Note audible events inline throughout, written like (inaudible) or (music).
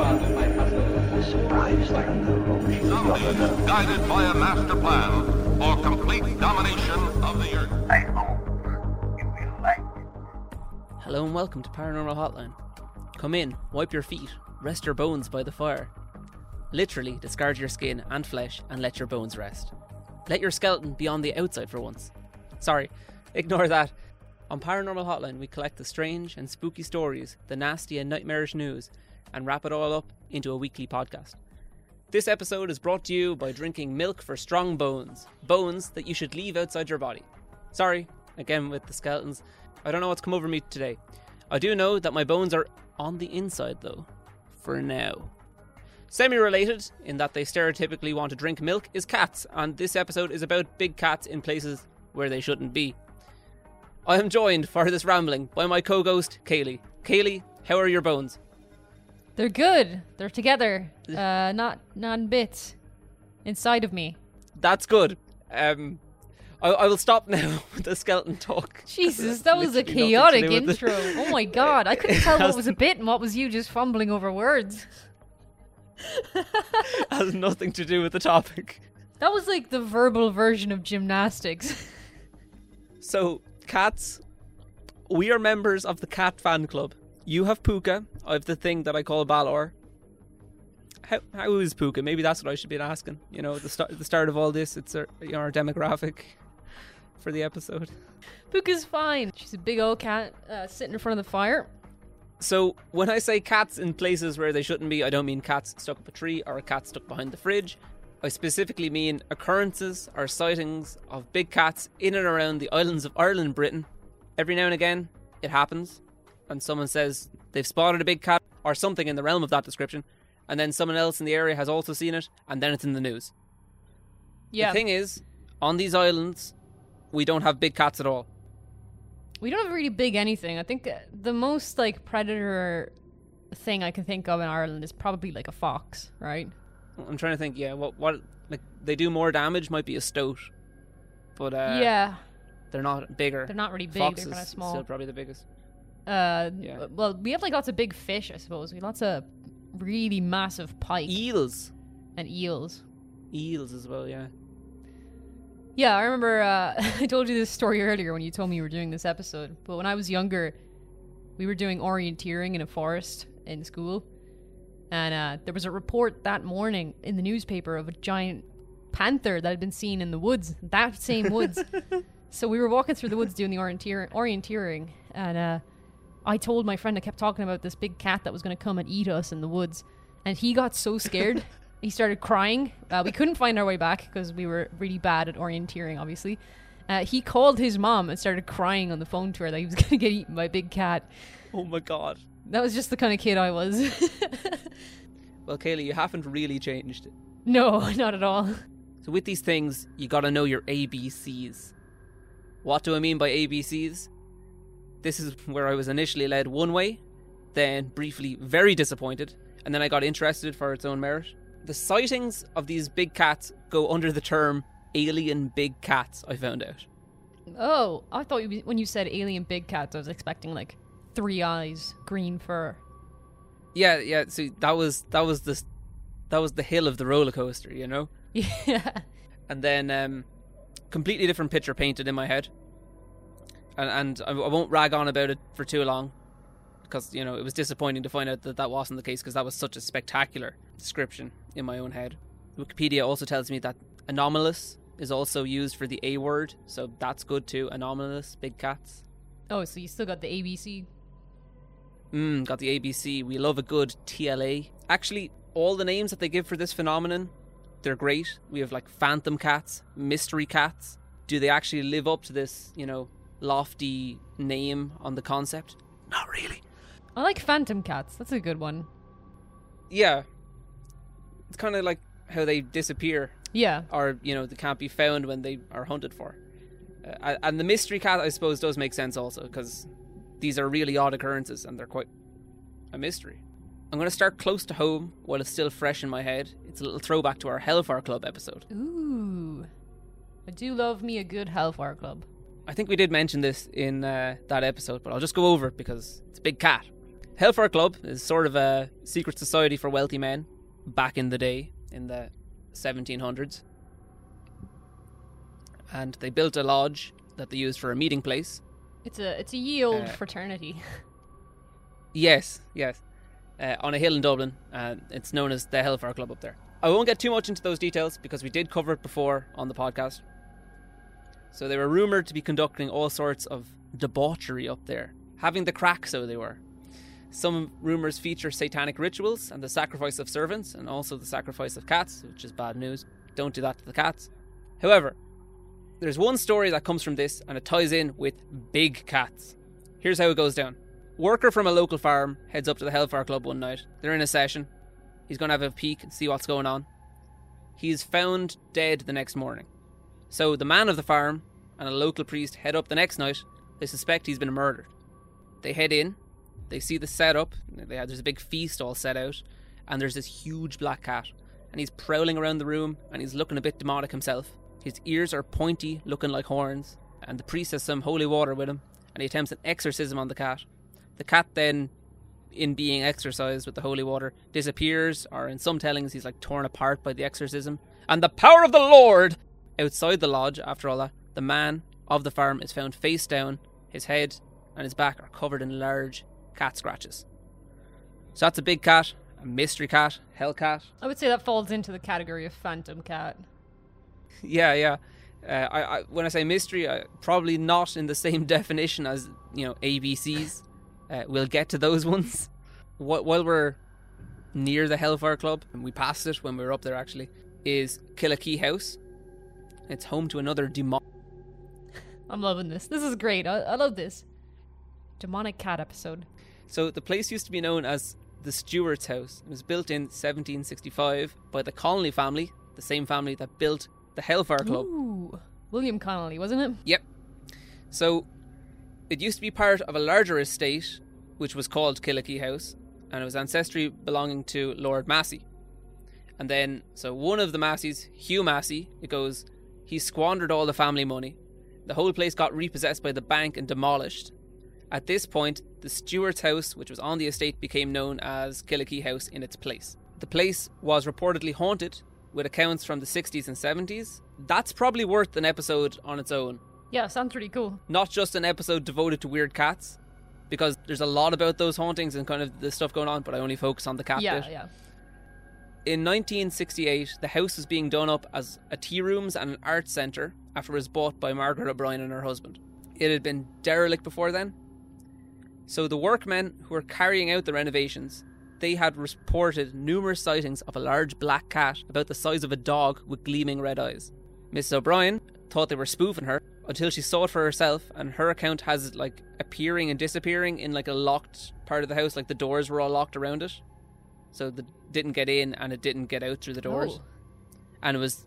Some guided by a master plan for complete domination of the Earth. Hello and welcome to Paranormal Hotline. Come in, wipe your feet, rest your bones by the fire. Literally, discard your skin and flesh and let your bones rest. Let your skeleton be on the outside for once. Sorry, (laughs) ignore that. On Paranormal Hotline, we collect the strange and spooky stories, the nasty and nightmarish news, and wrap it all up into a weekly podcast. This episode is brought to you by drinking milk for strong bones. Bones that you should leave outside your body. Sorry, again with the skeletons. I don't know what's come over me today. I do know that my bones are on the inside though. For now. Semi related, in that they stereotypically want to drink milk, is cats, and this episode is about big cats in places where they shouldn't be. I am joined for this rambling by my co ghost, Kayleigh. Kayleigh, how are your bones? They're good. They're together. Uh, not non bits inside of me. That's good. Um, I, I will stop (laughs) now with the skeleton talk. Jesus, that was a Literally nothing to chaotic do with it. intro. Oh my god, I couldn't (laughs) tell what was a bit and what was you just fumbling over words. (laughs) has nothing to do with the topic. That was like the verbal version of gymnastics. So, cats, we are members of the cat fan club. You have Puka. I have the thing that I call Balor. How, how is Puka? Maybe that's what I should be asking. You know, the start the start of all this. It's our, you know, our demographic (laughs) for the episode. Puka's fine. She's a big old cat uh, sitting in front of the fire. So when I say cats in places where they shouldn't be, I don't mean cats stuck up a tree or a cat stuck behind the fridge. I specifically mean occurrences or sightings of big cats in and around the islands of Ireland, Britain. Every now and again, it happens, and someone says they've spotted a big cat or something in the realm of that description, and then someone else in the area has also seen it, and then it's in the news. Yeah. The thing is, on these islands, we don't have big cats at all. We don't have really big anything. I think uh, the most like predator thing I can think of in Ireland is probably like a fox, right? I'm trying to think. Yeah, what what like they do more damage might be a stoat, but uh, yeah, they're not bigger. they're not really big. Fox they're kind of small. Still probably the biggest. Uh, Yeah. well, we have like lots of big fish, I suppose. We have lots of really massive pike Eels, and eels. eels as well. Yeah. Yeah, I remember uh, (laughs) I told you this story earlier when you told me you were doing this episode. But when I was younger, we were doing orienteering in a forest in school, and uh, there was a report that morning in the newspaper of a giant panther that had been seen in the woods, that same woods. (laughs) so we were walking through the woods doing the orienteer- orienteering, and uh, I told my friend I kept talking about this big cat that was going to come and eat us in the woods, and he got so scared. (laughs) he started crying. Uh, we couldn't find our way back because we were really bad at orienteering, obviously. Uh, he called his mom and started crying on the phone to her that he was (laughs) going to get eaten by a big cat. Oh my god. That was just the kind of kid I was. (laughs) Well, Kayleigh, you haven't really changed. no, not at all. So with these things, you gotta know your ABCs. What do I mean by ABCs? This is where I was initially led one way, then briefly very disappointed, and then I got interested for its own merit. The sightings of these big cats go under the term alien big cats, I found out. Oh, I thought you, when you said alien big cats, I was expecting like three eyes, green fur. Yeah, yeah, see that was that was the that was the hill of the roller coaster, you know? (laughs) Yeah. and then um, completely different picture painted in my head. And, and I, won't rag on about it for too long, because you know it was disappointing to find out that that wasn't the case because that was such a spectacular description in my own head. Wikipedia also tells me that anomalous is also used for the A word, so that's good too. Anomalous, big cats. Oh, so you still got the ABC? Mm, got the ABC. We love a good TLA. Actually, all the names that they give for this phenomenon, they're great. We have like phantom cats, mystery cats. Do they actually live up to this, you know, lofty name on the concept? Not really. I like phantom cats. That's a good one. Yeah. It's kind of like how they disappear Yeah. or, you know, they can't be found when they are hunted for. Uh, and the mystery cat, I suppose, does make sense also because these are really odd occurrences and they're quite a mystery. I'm going to start close to home while it's still fresh in my head. It's a little throwback to our Hellfire Club episode. Ooh. I do love me a good Hellfire Club. I think we did mention this in uh, that episode, but I'll just go over it because it's a big cat. Hellfire Club is sort of a secret society for wealthy men back in the day, in the 1700s. And they built a lodge that they used for a meeting place. It's a it's a ye old Uh, fraternity. Yes, yes. Uh, on a hill in Dublin. Uh, it's known as the Hellfire Club up there. I won't get too much into those details because we did cover it before on the podcast. So they were rumoured to be conducting all sorts of debauchery up there, having the crack, so they were. Some rumours feature satanic rituals and the sacrifice of servants, and also the sacrifice of cats, which is bad news. Don't do that to the cats. However, there's one story that comes from this, and it ties in with big cats. Here's how it goes down. Worker from a local farm heads up to the Hellfire Club one night. They're in a session. He's going to have a peek and see what's going on. He's found dead the next morning. So the man of the farm and a local priest head up the next night. They suspect he's been murdered. They head in. They see the setup. They have, there's a big feast all set out, and there's this huge black cat, and he's prowling around the room, and he's looking a bit demonic himself. His ears are pointy, looking like horns, and the priest has some holy water with him, and he attempts an exorcism on the cat. The cat then, in being exorcised with the holy water, disappears, or in some tellings, he's like torn apart by the exorcism. And the power of the Lord! Outside the lodge, after all that, the man of the farm is found face down. His head and his back are covered in large cat scratches. So that's a big cat, a mystery cat, hell cat. I would say that falls into the category of phantom cat. (laughs) Yeah, yeah. Uh, I, I, when I say mystery, I, probably not in the same (laughs) definition as you know ABCs. Uh, we'll get to those (laughs) ones. While we're near the Hellfire Club, and we passed it when we were up there actually, is Killakee House. It's home to another demon. (laughs) I'm loving this. This is great. I, I love this. Demonic cat episode. So the place used to be known as the Steward's House. It was built in 1765 by the Conolly family, the same family that built the Hellfire Club. Ooh. William Conolly, wasn't it? Yep. So it used to be part of a larger estate, which was called Killakee House, and it was ancestry belonging to Lord Massey. And then, so one of the Masseys, Hugh Massey, it goes, he squandered all the family money. The whole place got repossessed by the bank and demolished. At this point, the Steward's house, which was on the estate, became known as Killakee House in its place. The place was reportedly haunted, with accounts from the 60s and 70s. That's probably worth an episode on its own Yeah, sounds pretty cool. not just an episode devoted to weird cats, because there's a lot about those hauntings and kind of the stuff going on, but I only focus on the cat yeah, bit. yeah. In 1968, the house was being done up as a tea rooms and an art centre after it was bought by Margaret O'Brien and her husband. It had been derelict before then. So the workmen who were carrying out the renovations, they had reported numerous sightings of a large black cat about the size of a dog with gleaming red eyes. Mrs. O'Brien thought they were spoofing her until she saw it for herself, and her account has it like appearing and disappearing in like a locked part of the house, like the doors were all locked around it, so it didn't get in and it didn't get out through the doors, Oh. and it was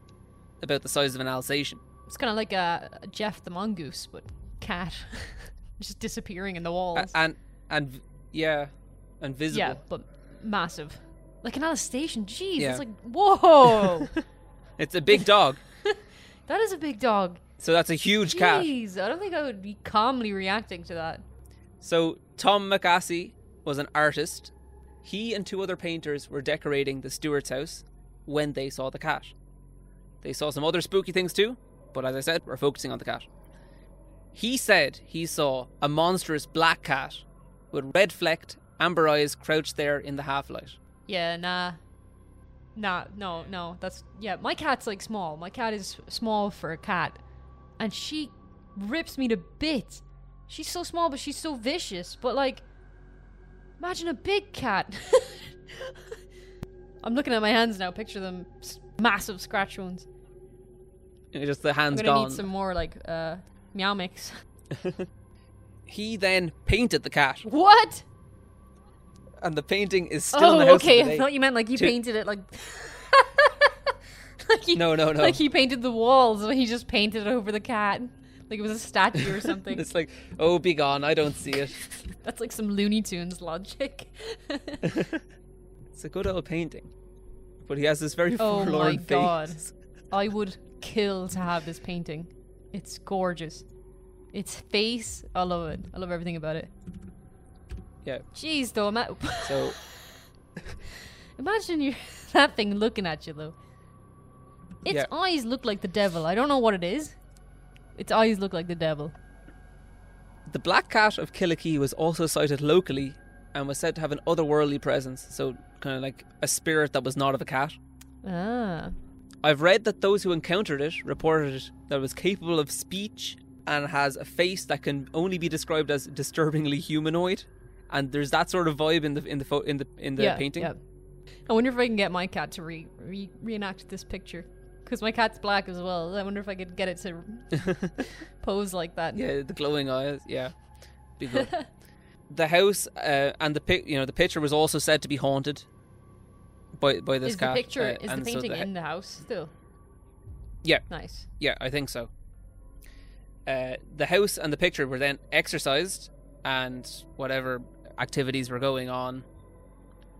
about the size of an Alsatian. It's kind of like a, Gef the Mongoose, but cat. (laughs) Just disappearing in the A- walls. and and yeah, and visible. yeah, but massive. Like an Alsatian. Jeez, Yeah. it's like, whoa! (laughs) It's a big dog, (laughs) that is a big dog. so that's a huge cat. Jeez, I don't think I would be calmly reacting to that. So Tom McAssey was an artist. He and two other painters were decorating the Steward's house when they saw the cat. They saw some other spooky things too, but as I said, we're focusing on the cat. He said he saw a monstrous black cat with red flecked, amber eyes crouched there in the half light. Yeah, nah. Nah, no, no. That's yeah, my cat's like small. My cat is small for a cat. And she rips me to bits. She's so small but she's so vicious. But like imagine a big cat. (laughs) I'm looking at my hands now, picture them massive scratch wounds. Just the hands I'm gonna gone. need some more like uh meow mix. (laughs) He then painted the cat, What? and the painting is still in the oh, house okay. today. I thought you meant like he To- painted it like like (laughs) he, No, no, no. Like he painted the walls, but he just painted it over the cat. Like it was a statue or (laughs) something. it's like, oh, be gone! I don't see it. (laughs) That's like some Looney Tunes logic. (laughs) It's a good old painting, but he has this very oh forlorn my god. I would kill to have this painting. It's gorgeous. Its face, I love it. I love everything about it. Yeah. Jeez, though. Ima- So Imagine you that thing looking at you though. Its Yeah. eyes look like the devil. I don't know what it is. Its eyes look like the devil. the black cat of Killakee was also sighted locally and was said to have an otherworldly presence. So kind of like a spirit that was not of a cat. Ah. I've read that those who encountered it reported that it was capable of speech and has a face that can only be described as disturbingly humanoid. And there's that sort of vibe in the in the pho- in the in the yeah, painting. Yeah. I wonder if I can get my cat to re, re- reenact this picture. Because my cat's black as well. I wonder if I could get it to (laughs) pose like that. Yeah, the glowing eyes. Yeah, be good. (laughs) the house uh, and the pic, you know, the picture was also said to be haunted by by this is cat. the picture, uh, is the and so painting the- in the house still? Yeah. Nice. Yeah, I think so. Uh, the house and the picture were then exorcised, and whatever activities were going on,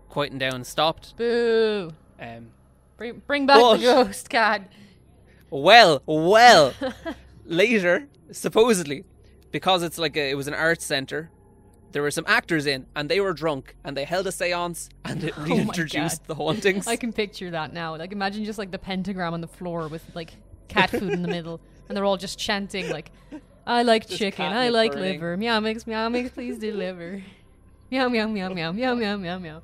quieting down, stopped. Boo. Um, Bring, bring back but, the ghost, God. Well, well, (laughs) later, supposedly, because it's like a, it was an arts center, there were some actors in and they were drunk and they held a seance and it (laughs) oh reintroduced oh the hauntings. I can picture that now. Like, imagine just like the pentagram on the floor with like cat food in the middle (laughs) and they're all just chanting, like, I like just chicken, I like burning. liver, meow mix, meow mix, please deliver. meow, meow, meow, meow, meow, meow, meow, meow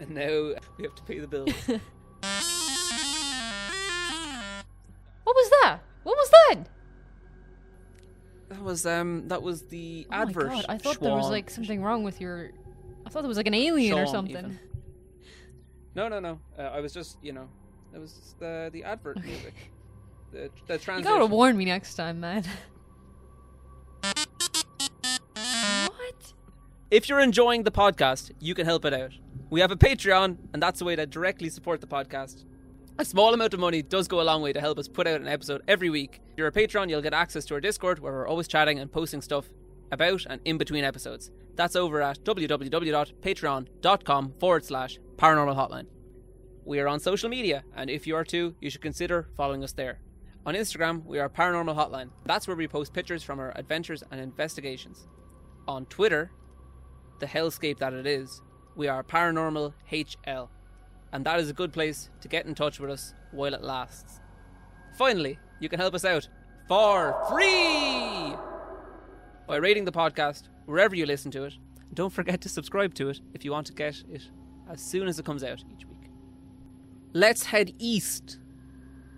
and now we have to pay the bills. (laughs) What was that? What was that? that was um, that was the Oh advert. my god! I thought there was like something wrong with your. I thought there was like an alien or something. even. No, no, no. Uh, I was just, you know, it was the the advert music. The the (laughs) You translation. gotta warn me next time, man. (laughs) what? If you're enjoying the podcast, you can help it out. We have a Patreon, and that's a way to directly support the podcast. A small amount of money does go a long way to help us put out an episode every week. If you're a Patreon, you'll get access to our Discord where we're always chatting and posting stuff about and in between episodes. That's over at www.patreon.com forward slash paranormal hotline. We are on social media, and if you are too, you should consider following us there. On Instagram, we are Paranormal Hotline. That's where we post pictures from our adventures and investigations. On Twitter, the hellscape that it is, we are Paranormal HL. And that is a good place to get in touch with us while it lasts. Finally, you can help us out for free by rating the podcast wherever you listen to it. Don't forget to subscribe to it if you want to get it as soon as it comes out each week. Let's head east,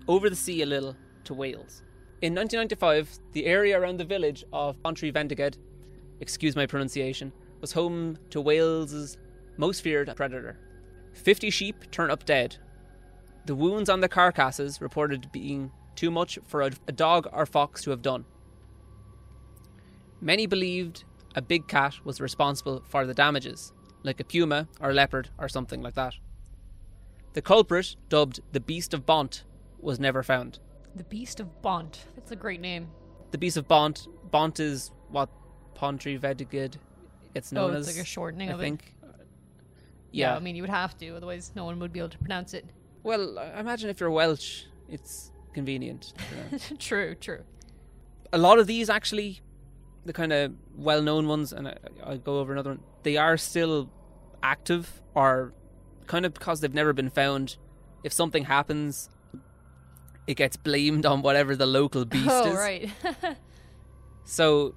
over the sea a little, to Wales. In 1995, the area around the village of Pontrhydfendigaid, excuse my pronunciation, was home to Wales's most feared predator. 50 sheep turn up dead. The wounds on the carcasses reported being too much for a, dog or fox to have done. Many believed a big cat was responsible for the damages, like a puma or leopard or something like that. The culprit, dubbed the Beast of Bont, was never found. The Beast of Bont. That's a great name. The Beast of Bont, Bont is what Pontrhydfendigaid it's known oh, it's as. like a shortening I of think. it. Yeah. I mean you would have to, otherwise no one would be able to pronounce it. well, I imagine if you're Welsh, it's convenient. (laughs) you know. true, true. a lot of these actually, the kind of well-known ones, and I, I'll go over another one. They are still active, or kind of because they've never been found. If something happens, it gets blamed on whatever the local (laughs) oh, beast oh, is. right. (laughs) So,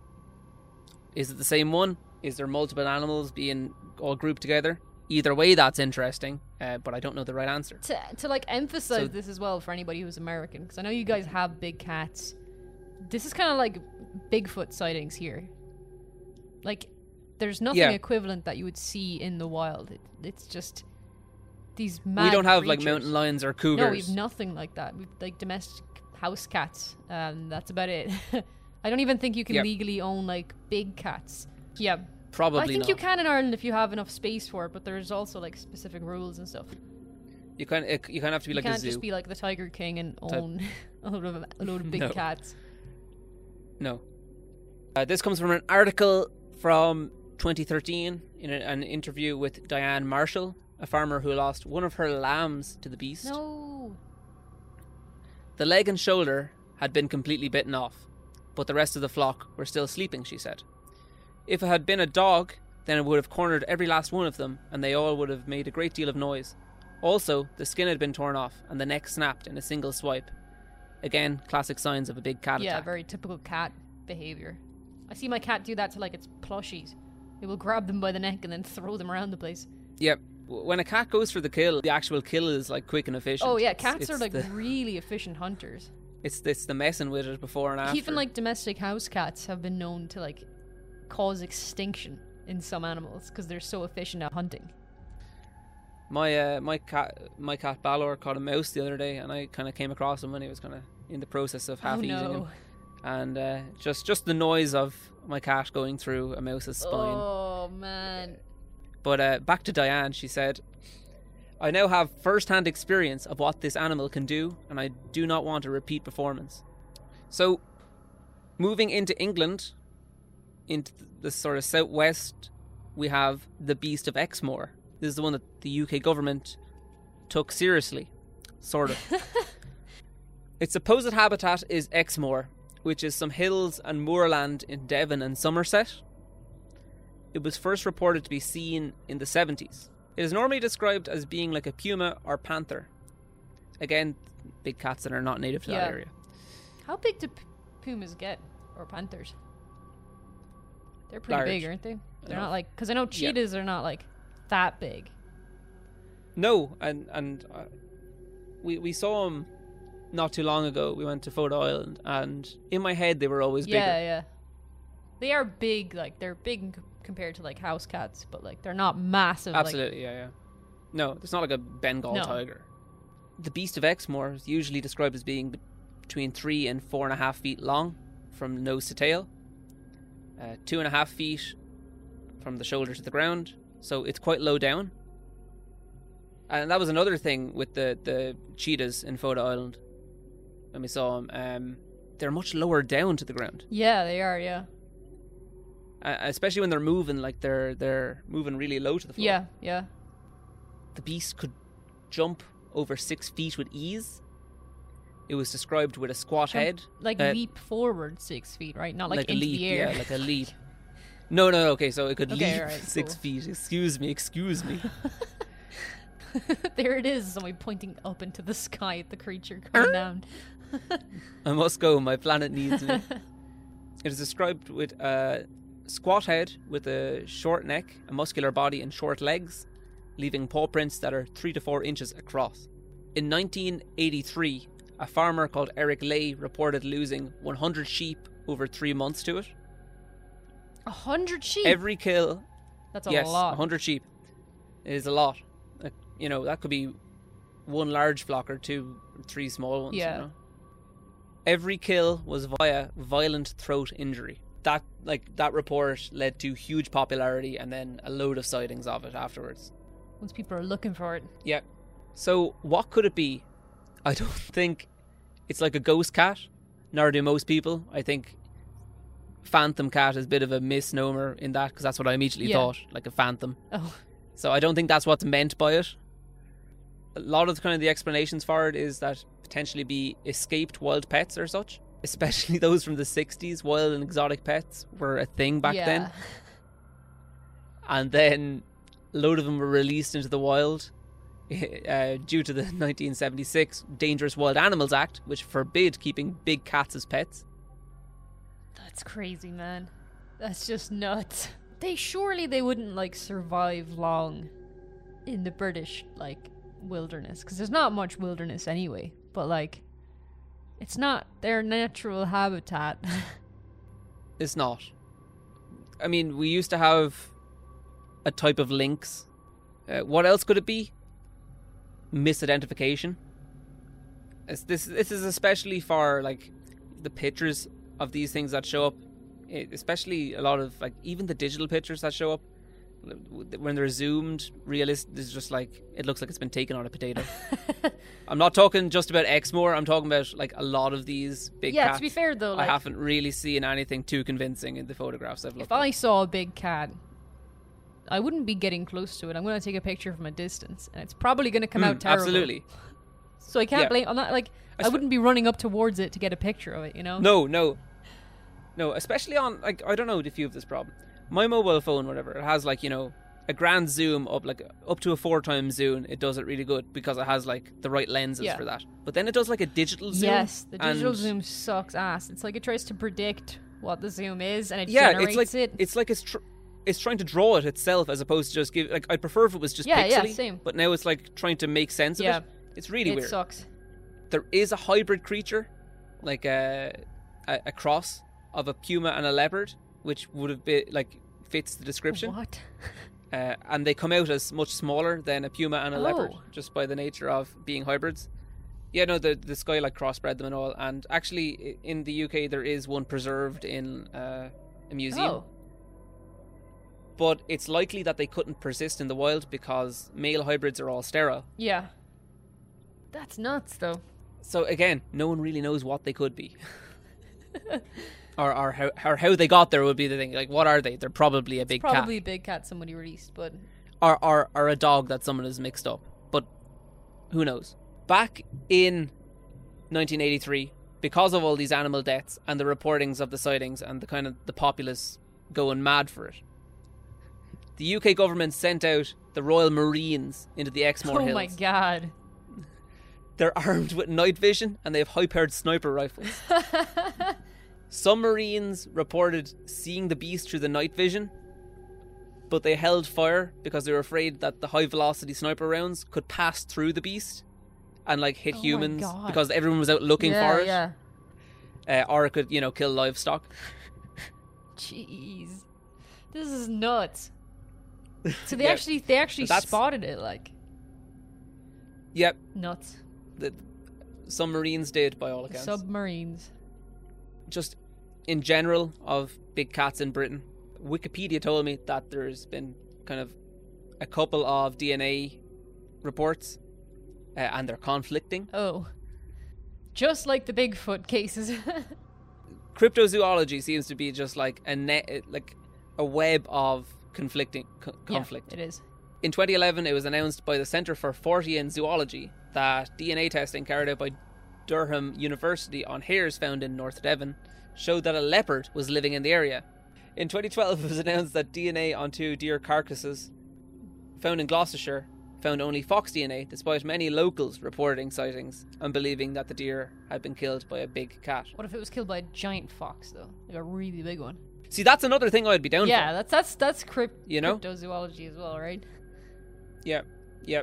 is it the same one? Is there multiple animals being all grouped together? Either way, that's interesting, uh, but I don't know the right answer. to to like emphasize So- this as well for anybody who's American, because I know you guys have big cats. This is kind of like Bigfoot sightings here. Like, there's nothing Yeah. equivalent that you would see in the wild. It, it's just these mad we don't have like mountain lions or cougars. No, we have nothing like that. We've like domestic house cats. Um, that's about it. (laughs) I don't even think you can Yep. legally own like big cats. Yeah, Probably I think not. you can in Ireland if you have enough space for it, but there's also like specific rules and stuff. You kind of, you kind of have to be You like a can't just be like the Tiger King and own (laughs) a load of a load of big No. cats. No. Uh, this comes from an article from 2013 in a, an interview with Diane Marshall, a farmer who lost one of her lambs to the beast. No. The leg and shoulder had been completely bitten off, but the rest of the flock were still sleeping, she said. If it had been a dog, then it would have cornered every last one of them, and they all would have made a great deal of noise. Also, the skin had been torn off, and the neck snapped in a single swipe. Again, classic signs of a big cat yeah, attack. very typical cat behavior. I see my cat do that to like its plushies. It will grab them by the neck and then throw them around the place. Yep. When a cat goes for the kill, the actual kill is like quick and efficient. Oh yeah, It's- cats it's are like the, really efficient hunters. it's it's the messing with it before and after. Even like domestic house cats have been known to like cause extinction in some animals because they're so efficient at hunting. my uh, my cat my cat Balor caught a mouse the other day, and I kind of came across him when he was kind of in the process of half oh eating no. him, and uh, just just the noise of my cat going through a mouse's spine. Oh man. But uh, back to Diane, she said, I now have first hand experience of what this animal can do, and I do not want a repeat performance. So, moving into England, into the sort of southwest, we have the Beast of Exmoor. This is the one that the UK government took seriously, sort of. (laughs) its supposed habitat is Exmoor, which is some hills and moorland in Devon and Somerset. It was first reported to be seen in the 70s. It is normally described as being like a puma or panther. Again, big cats that are not native to Yeah. that area. How big do p- pumas get or panthers? They're pretty big, aren't they? They're Enough. not like because I know Yeah. cheetahs are not like that big. No, and and uh, we we saw them not too long ago. We went to Fota Island, and in my head they were always big. Yeah, bigger. yeah. They are big, like they're big c- compared to like house cats, but like they're not massive. Like, Absolutely, yeah, yeah. No, it's not like a Bengal No. tiger. The beast of Exmoor is usually described as being between three and four and a half feet long from nose to tail, uh, two and a half feet from the shoulder to the ground, so it's quite low down. And that was another thing with the, the cheetahs in Fota Island when we saw them. Um, they're much lower down to the ground, yeah, they are. Yeah, uh, especially when they're moving. Like they're they're moving really low to the floor. yeah, yeah. the beast could jump over six feet with ease. It was described with a squat Jump head, Like uh, leap forward six feet, right? Not like, like a into leap. the air. Yeah, like a (laughs) leap. No, no, no. Okay, so it could Okay, leap alright, (laughs) six cool. feet. Excuse me, excuse me. (laughs) there it is. Somebody pointing up into the sky at the creature coming down. I must go. My planet needs me. It is described with a squat head with a short neck, a muscular body, and short legs, leaving paw prints that are three to four inches across. In 1983, a farmer called Eric Ley reported losing 100 sheep over three months to it. A hundred sheep. Every kill, That's a yes, lot. 100 sheep. is a lot. Like, you know, that could be one large flock or two, three small ones. Yeah. You know? Every kill was via violent throat injury. That like that report led to huge popularity and then a load of sightings of it afterwards. Once people are looking for it. Yeah. So what could it be? I don't (laughs) think it's like a ghost cat, nor do most people. I think phantom cat is a bit of a misnomer in that because that's what I immediately Yeah. thought, like a phantom. Oh, So I don't think that's what's meant by it. A lot of the kind of the explanations for it is that potentially be escaped wild pets or such, (laughs) especially those from the 60s. Wild and exotic pets were a thing back yeah. then, and then a load of them were released into the wild (laughs) uh, due to the (laughs) 1976 Dangerous Wild Animals Act, which forbid keeping big cats as pets. That's crazy, man. That's just nuts. They surely they wouldn't like survive long in the British like wilderness because there's not much wilderness anyway. But like, it's not their natural habitat. (laughs) It's not. I mean, we used to have a type of lynx. Uh, what else could it be? Misidentification. It's, this this is especially for like the pictures of these things that show up, eh, especially a lot of like even the digital pictures that show up when they're zoomed. Realist is just like it looks like it's been taken on a potato. (laughs) I'm not talking just about Exmoor. I'm talking about like a lot of these big yeah, cats. to be fair though, I haven't really seen anything too convincing in the photographs I've looked if at. I saw a big cat, I wouldn't be getting close to it. I'm gonna take a picture from a distance, and it's probably gonna come out Mm, terrible. Absolutely. So I can't Yeah. blame. I'm not like I, I sp- wouldn't be running up towards it to get a picture of it. You know. No, no. No, especially on like I don't know if you have this problem. my mobile phone, whatever, it has like you know a grand zoom up like up to a four times zoom. It does it really good because it has like the right lenses Yeah. for that. But then it does like a digital zoom. Yes, the digital zoom sucks ass. It's like it tries to predict what the zoom is, and it Yeah, generates it's like it. it's like it's tr- it's trying to draw it itself as opposed to just give like I'd prefer if it was just Yeah, yeah, same. But now it's like trying to make sense Yeah. of it. It's really it weird. sucks. there is a hybrid creature, like a, a a cross of a puma and a leopard, which would have been like fits the description. What? (laughs) Uh, and they come out as much smaller than a puma and a leopard, Oh. just by the nature of being hybrids. Yeah, no, the the sky like crossbred them and all. And actually, in the UK, there is one preserved in uh, a museum. Oh, But it's likely that they couldn't persist in the wild because male hybrids are all sterile. yeah. That's nuts, though. So again, no one really knows what they could be. (laughs) or, or how or how they got there would be the thing. Like, what are they? They're probably a big Probably cat, a big cat somebody released, but or, or or a dog that someone has mixed up. But who knows? Back in 1983, because of all these animal deaths and the reportings of the sightings and the kind of the populace going mad for it, the UK government sent out the Royal Marines into the Exmoor oh Hills. Oh my god. (laughs) They're armed with night vision and they have high powered sniper rifles. (laughs) Some Marines reported seeing the beast through the night vision, but they held fire because they were afraid that the high velocity sniper rounds could pass through the beast and like hit Oh humans because everyone was out looking yeah, for it. Yeah. Uh, or it could, you know, kill livestock. Jeez. This is nuts. So they actually they actually That's- spotted it like Yep, nuts. the, some Marines did by all accounts. Submarines. just in general of big cats in Britain. Wikipedia told me that there's been kind of a couple of DNA reports, uh, and they're conflicting. Oh. Just like the Bigfoot cases. (laughs) Cryptozoology seems to be just like a net, like a web of conflicting co- Yeah, conflict. it is. In 2011, it was announced by the Centre for Fortean Zoology that DNA testing carried out by Durham University on hares found in North Devon showed that a leopard was living in the area. In 2012, it was announced that DNA on two deer carcasses found in Gloucestershire found only fox DNA, despite many locals reporting sightings and believing that the deer had been killed by a big cat. What if it was killed by a giant fox though? Like a really big one. See, that's another thing I'd be down Yeah, for. that's that's that's crypt- You know? cryptozoology as well, right? Yeah, yeah.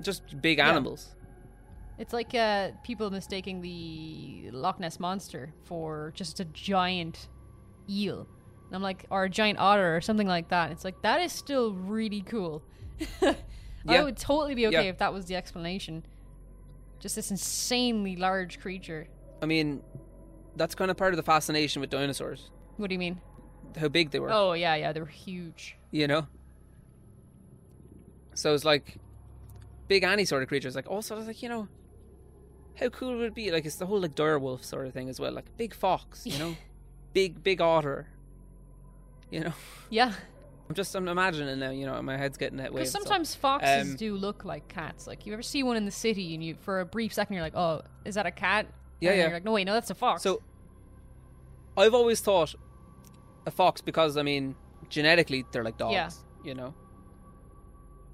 Just big animals. It's like uh, people mistaking the Loch Ness monster for just a giant eel. And I'm like, or a giant otter or something like that. It's like that is still really cool. (laughs) I would totally be okay if that was the explanation. Just this insanely large creature. I mean, that's kind of part of the fascination with dinosaurs. What do you mean? How big they were. Oh yeah, yeah, they were huge. you know. So it's like big any sort of creatures. Like also it's like you know, how cool would it be? Like it's the whole like direwolf sort of thing as well. Like big fox, you know, (laughs) big big otter. You know, Yeah, I'm just I'm imagining now. You know, my head's getting that way. because sometimes foxes um, do look like cats. Like you ever see one in the city, and you for a brief second you're like, oh, is that a cat? Yeah, and yeah. You're like, no wait, no, that's a fox. So I've always thought a fox because I mean genetically they're like dogs. Yeah. You know,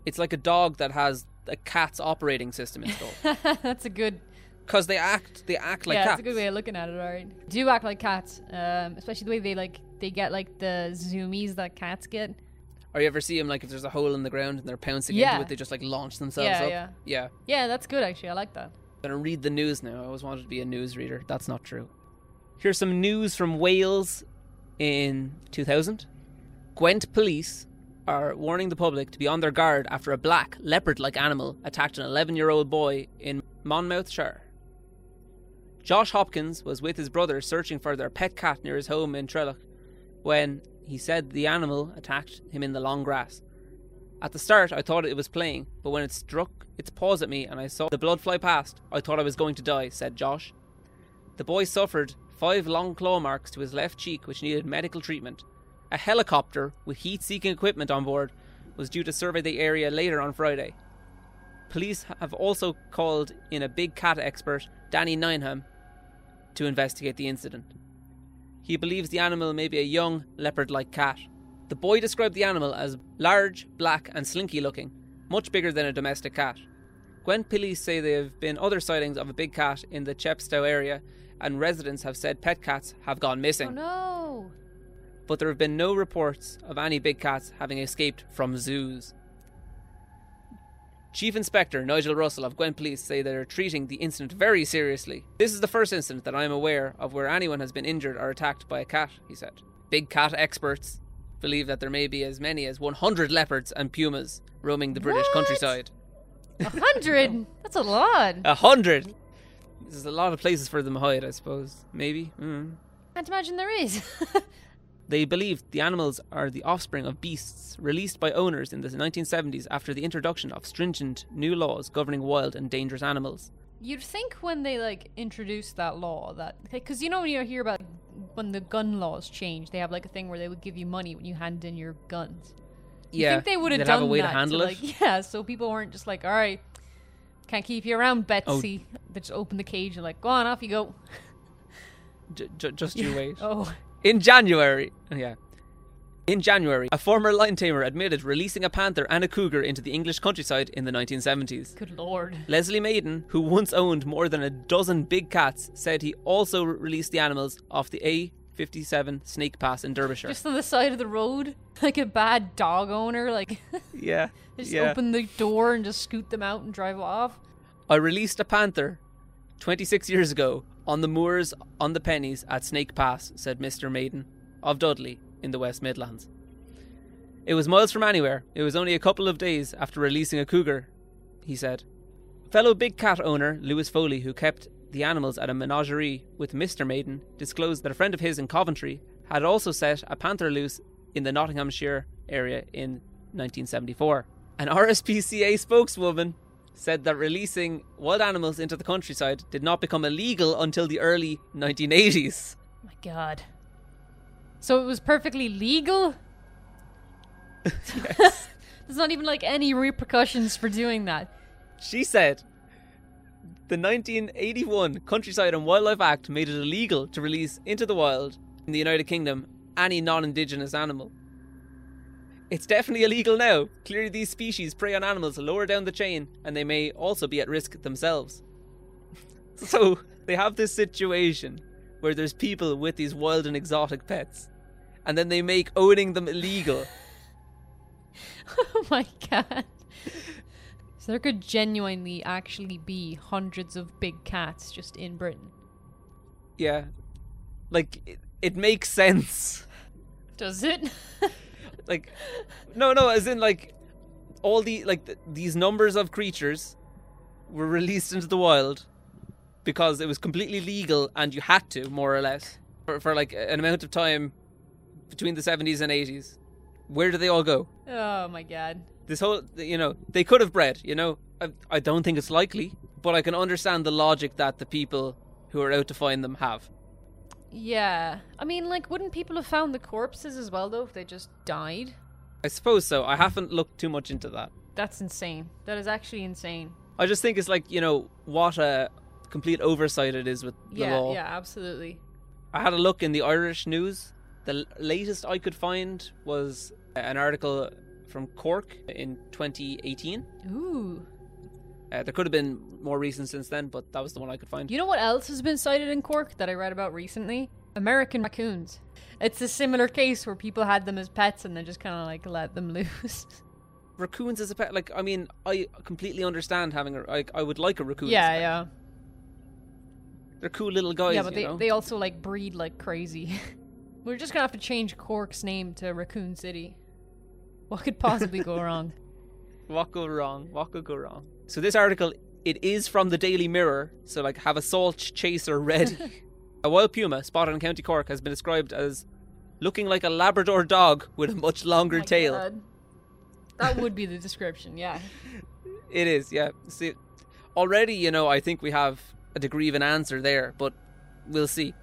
it's like a dog that has a cat's operating system installed (laughs) that's a good because they act they act like yeah, cats. that's a good way of looking at it. All right, do act like cats, um, especially the way they like they get like the zoomies that cats get. Or you ever see them like if there's a hole in the ground and they're pouncing Yeah. into it, they just like launch themselves Yeah, up. yeah. yeah. Yeah, that's good actually. I like that. I'm gonna read the news now. I always wanted to be a news reader. That's not true. Here's some news from Wales in 2000. Gwent police are warning the public to be on their guard after a black leopard-like animal attacked an 11-year-old boy in Monmouthshire. Josh Hopkins was with his brother searching for their pet cat near his home in Trellech when he said the animal attacked him in the long grass. At the start, I thought it was playing, but when it struck its paws at me and I saw the blood fly past, I thought I was going to die, said Josh. The boy suffered five long claw marks to his left cheek, which needed medical treatment. A helicopter with heat seeking equipment on board was due to survey the area later on Friday. Police have also called in a big cat expert, Danny Nineham, to investigate the incident. He believes the animal may be a young leopard like cat. The boy described the animal as large, black, and slinky looking, much bigger than a domestic cat. Gwent police say there have been other sightings of a big cat in the Chepstow area, and residents have said pet cats have gone missing. Oh no. But there have been no reports of any big cats having escaped from zoos. Chief Inspector Nigel Russell of Gwent Police say they are treating the incident very seriously. This is the first incident that I am aware of where anyone has been injured or attacked by a cat, he said. Big cat experts believe that there may be as many as 100 leopards and pumas roaming the British What? countryside. A hundred? (laughs) That's a lot. A hundred! There's a lot of places for them to hide, I suppose. Maybe. Mm. Can't imagine there is. (laughs) They believe the animals are the offspring of beasts released by owners in the 1970s after the introduction of stringent new laws governing wild and dangerous animals. You'd think when they like introduced that law that because you know when you hear about when the gun laws change, they have like a thing where they would give you money when you hand in your guns. You yeah, think they would have done have a way that to handle it. like, (laughs) Yeah, so people weren't just like, all right, can't keep you around, Oh. Betsy. They just open the cage and like, go on, off you go. J- j- just you wait. Oh, In January, yeah. In January, a former lion tamer admitted releasing a panther and a cougar into the English countryside in the 1970s. good lord. Leslie Maiden, who once owned more than a dozen big cats, said he also released the animals off the A57 Snake Pass in Derbyshire. Just on the side of the road, (laughs) like a bad dog owner, like (laughs) yeah, just yeah. open the door and just scoot them out and drive off. I released a panther 26 years ago on the moors on the Pennines at Snake Pass, said Mr. Maiden of Dudley in the West Midlands. It was miles from anywhere. It was only a couple of days after releasing a cougar, he said. Fellow big cat owner Lewis Foley, who kept the animals at a menagerie with Mr. Maiden, disclosed that a friend of his in Coventry had also set a panther loose in the Nottinghamshire area in 1974. An RSPCA spokeswoman said that releasing wild animals into the countryside did not become illegal until the early 1980s. My god. So it was perfectly legal? (laughs) (laughs) There's not even like any repercussions for doing that. She said the 1981 Countryside and Wildlife Act made it illegal to release into the wild in the United Kingdom any non indigenous animal. It's definitely illegal now. Clearly, these species prey on animals lower down the chain and they may also be at risk themselves. (laughs) so, they have this situation where there's people with these wild and exotic pets, and then they make owning them illegal. (laughs) oh my god. So there could genuinely actually be hundreds of big cats just in Britain. Yeah. Like, it, it makes sense. Does it? (laughs) like no no as in like all the like th- these numbers of creatures were released into the wild because it was completely legal and you had to more or less for, for like an amount of time between the 70s and 80s where do they all go oh my god. This whole you know they could have bred you know I, I don't think it's likely but i can understand the logic that the people who are out to find them have Yeah. I mean, like, wouldn't people have found the corpses as well, though, if they just died? i suppose so i haven't looked too much into that That's insane. That is actually insane. I just think it's like you know what a complete oversight it is with the Yeah, law. yeah, absolutely. I had a look in the Irish news. The latest I could find was an article from Cork in 2018. Ooh. Uh, there could have been more recent since then, but that was the one I could find. You know what else has been sighted in Cork that I read about recently? American raccoons. It's a similar case where people had them as pets and then just kind of like let them (laughs) loose. Raccoons as a pet, like I mean, I completely understand having a like. I would like a raccoon. as a yeah, yeah. They're cool little guys. yeah, but they, know? they also like breed like crazy. (laughs) We're just gonna have to change Cork's name to Raccoon City. What could possibly go wrong? (laughs) What go wrong? What could go wrong? So this article, it is from the Daily Mirror. So like, have a salt chaser ready. (laughs) a wild puma spotted in County Cork has been described as looking like a Labrador dog with a much longer Oh tail. God. That would be the description, yeah. (laughs) It is, yeah. See, already, you know, I think we have a degree of an answer there, but we'll see.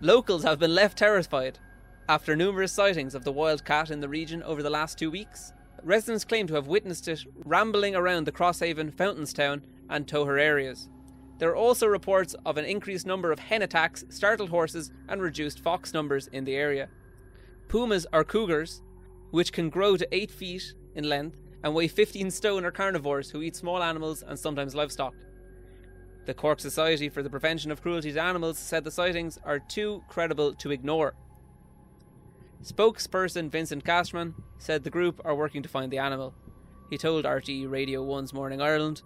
Locals have been left terrified after numerous sightings of the wild cat in the region over the last two weeks. Residents claim to have witnessed it rambling around the Crosshaven, Fountainstown, and Toher areas. There are also reports of an increased number of hen attacks, startled horses, and reduced fox numbers in the area. Pumas or cougars which can grow to 8 feet in length and weigh 15 stone, are carnivores who eat small animals and sometimes livestock. The Cork Society for the Prevention of Cruelty to Animals said the sightings are too credible to ignore. Spokesperson Vincent Castman said the group are working to find the animal. He told RTE Radio 1's Morning Ireland,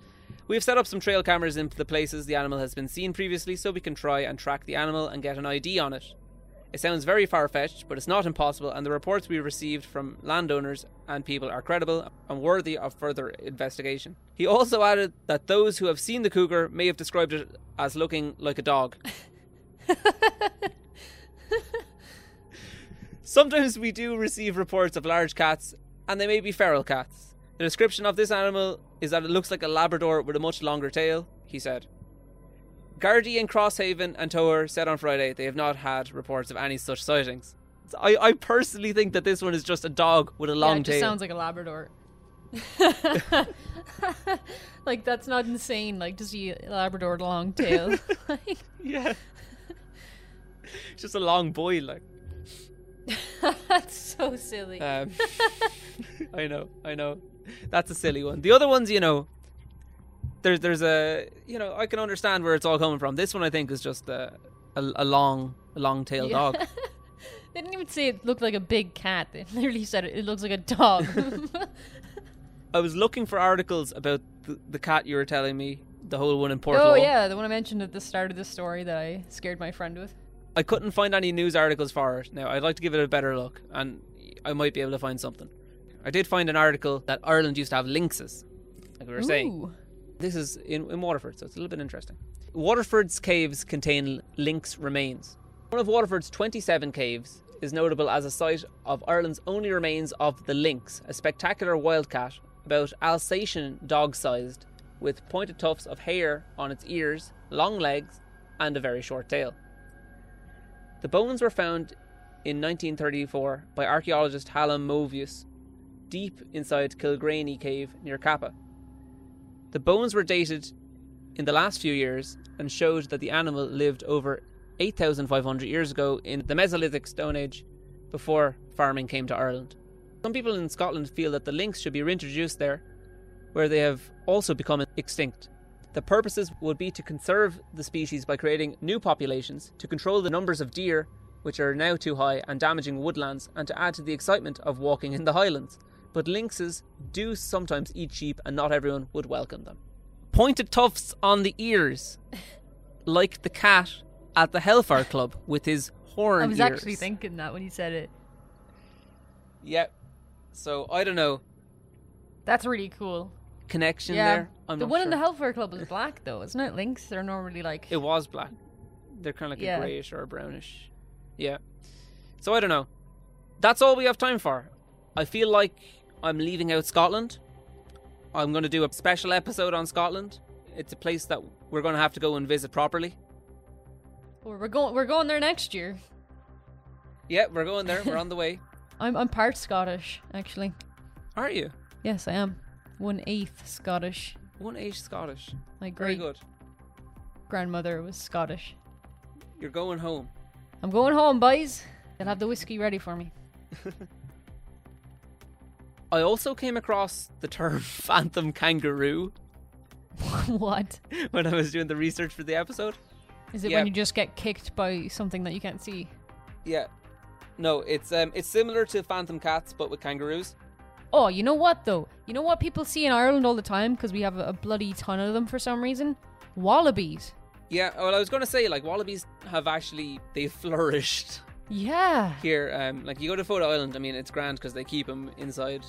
We have set up some trail cameras in the places the animal has been seen previously so we can try and track the animal and get an ID on it. It sounds very far fetched, but it's not impossible, and the reports we received from landowners and people are credible and worthy of further investigation. He also added that those who have seen the cougar may have described it as looking like a dog. (laughs) Sometimes we do receive reports of large cats, and they may be feral cats. The description of this animal is that it looks like a Labrador with a much longer tail, he said. Gardaí in Crosshaven and Toher said on Friday they have not had reports of any such sightings. I, I personally think that this one is just a dog with a long yeah, it just tail. sounds like a Labrador. (laughs) like that's not insane. Like to see a Labrador with a long tail. (laughs) (laughs) yeah. It's just a long boy, like. (laughs) that's so silly. Um, (laughs) I know, I know. That's a silly one. The other ones, you know, there's there's a you know I can understand where it's all coming from. This one I think is just a a, a long a long tailed Yeah. dog. (laughs) they didn't even say it looked like a big cat. They literally said it, it looks like a dog. I was looking for articles about the, the cat you were telling me, the whole one in Portugal. oh yeah, the one I mentioned at the start of the story that I scared my friend with. I couldn't find any news articles for it. Now I'd like to give it a better look, and I might be able to find something. I did find an article that Ireland used to have lynxes, like we were saying. This is in, in Waterford, so it's a little bit interesting. Waterford's caves contain lynx remains. One of Waterford's 27 caves is notable as a site of Ireland's only remains of the lynx, a spectacular wildcat about Alsatian dog sized, with pointed tufts of hair on its ears, long legs, and a very short tail. The bones were found in 1934 by archaeologist Hallam Movius, deep inside Kilgreany Cave near Cappagh. The bones were dated in the last few years and showed that the animal lived over 8,500 years ago in the Mesolithic Stone Age before farming came to Ireland. Some people in Scotland feel that the lynx should be reintroduced there, where they have also become extinct. The purposes would be to conserve the species by creating new populations, to control the numbers of deer, which are now too high and damaging woodlands, and to add to the excitement of walking in the highlands. But lynxes do sometimes eat sheep, and not everyone would welcome them. Pointed tufts on the ears, (laughs) like the cat at the Hellfire Club with his horn I was ears. actually thinking that when you said it. Yep. So I don't know That's really cool. Connection yeah. there. I'm the one in the sure. Hellfire Club is black though, isn't it? Lynx, they're normally like It was black. They're kind of like Yeah. a greyish or a brownish. Yeah. So I don't know. That's all we have time for. I feel like I'm leaving out Scotland. I'm going to do a special episode on Scotland. It's a place that we're going to have to go and visit properly. We're going we're going there next year. Yeah, we're going there. We're on the (laughs) way. I'm I'm part Scottish, actually. Are you? Yes, I am. One eighth Scottish. One age Scottish. My Very great good. grandmother was Scottish. You're going home. I'm going home, boys. They'll have the whiskey ready for me. (laughs) I also came across the term (laughs) phantom kangaroo (laughs) what? when I was doing the research for the episode. Is it Yeah. when you just get kicked by something that you can't see? Yeah. No, it's um it's similar to phantom cats but with kangaroos. Oh, you know what though? You know what people see in Ireland all the time because we have a, bloody ton of them for some reason? Wallabies. Yeah, well I was going to say like wallabies have actually they've flourished Yeah. here um like you go to Fota Island, I mean it's grand because they keep them inside.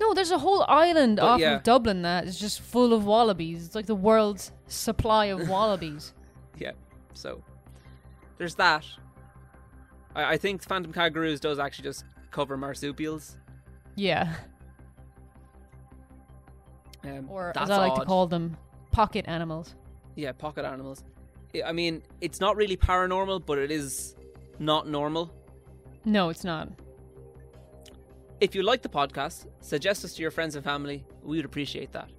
No, there's a whole island But off yeah. of Dublin that is just full of wallabies. It's like the world's supply of (laughs) wallabies. Yeah. So there's that. I, I think phantom kangaroos does actually just cover marsupials. Yeah. Um, Or as I like to call them, pocket animals. Yeah, pocket animals. I- I mean, it's not really paranormal, but it is not normal. No, it's not. If you like the podcast, suggest us to your friends and family. We would appreciate that.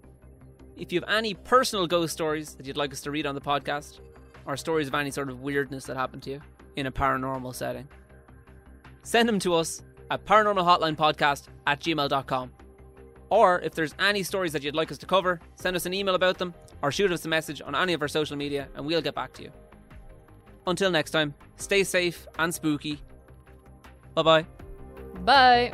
If you have any personal ghost stories that you'd like us to read on the podcast, or stories of any sort of weirdness that happened to you in a paranormal setting, send them to us at paranormalhotlinepodcast at gmail.com. Or if there's any stories that you'd like us to cover, send us an email about them or shoot us a message on any of our social media and we'll get back to you. Until next time, stay safe and spooky. Bye bye. Bye.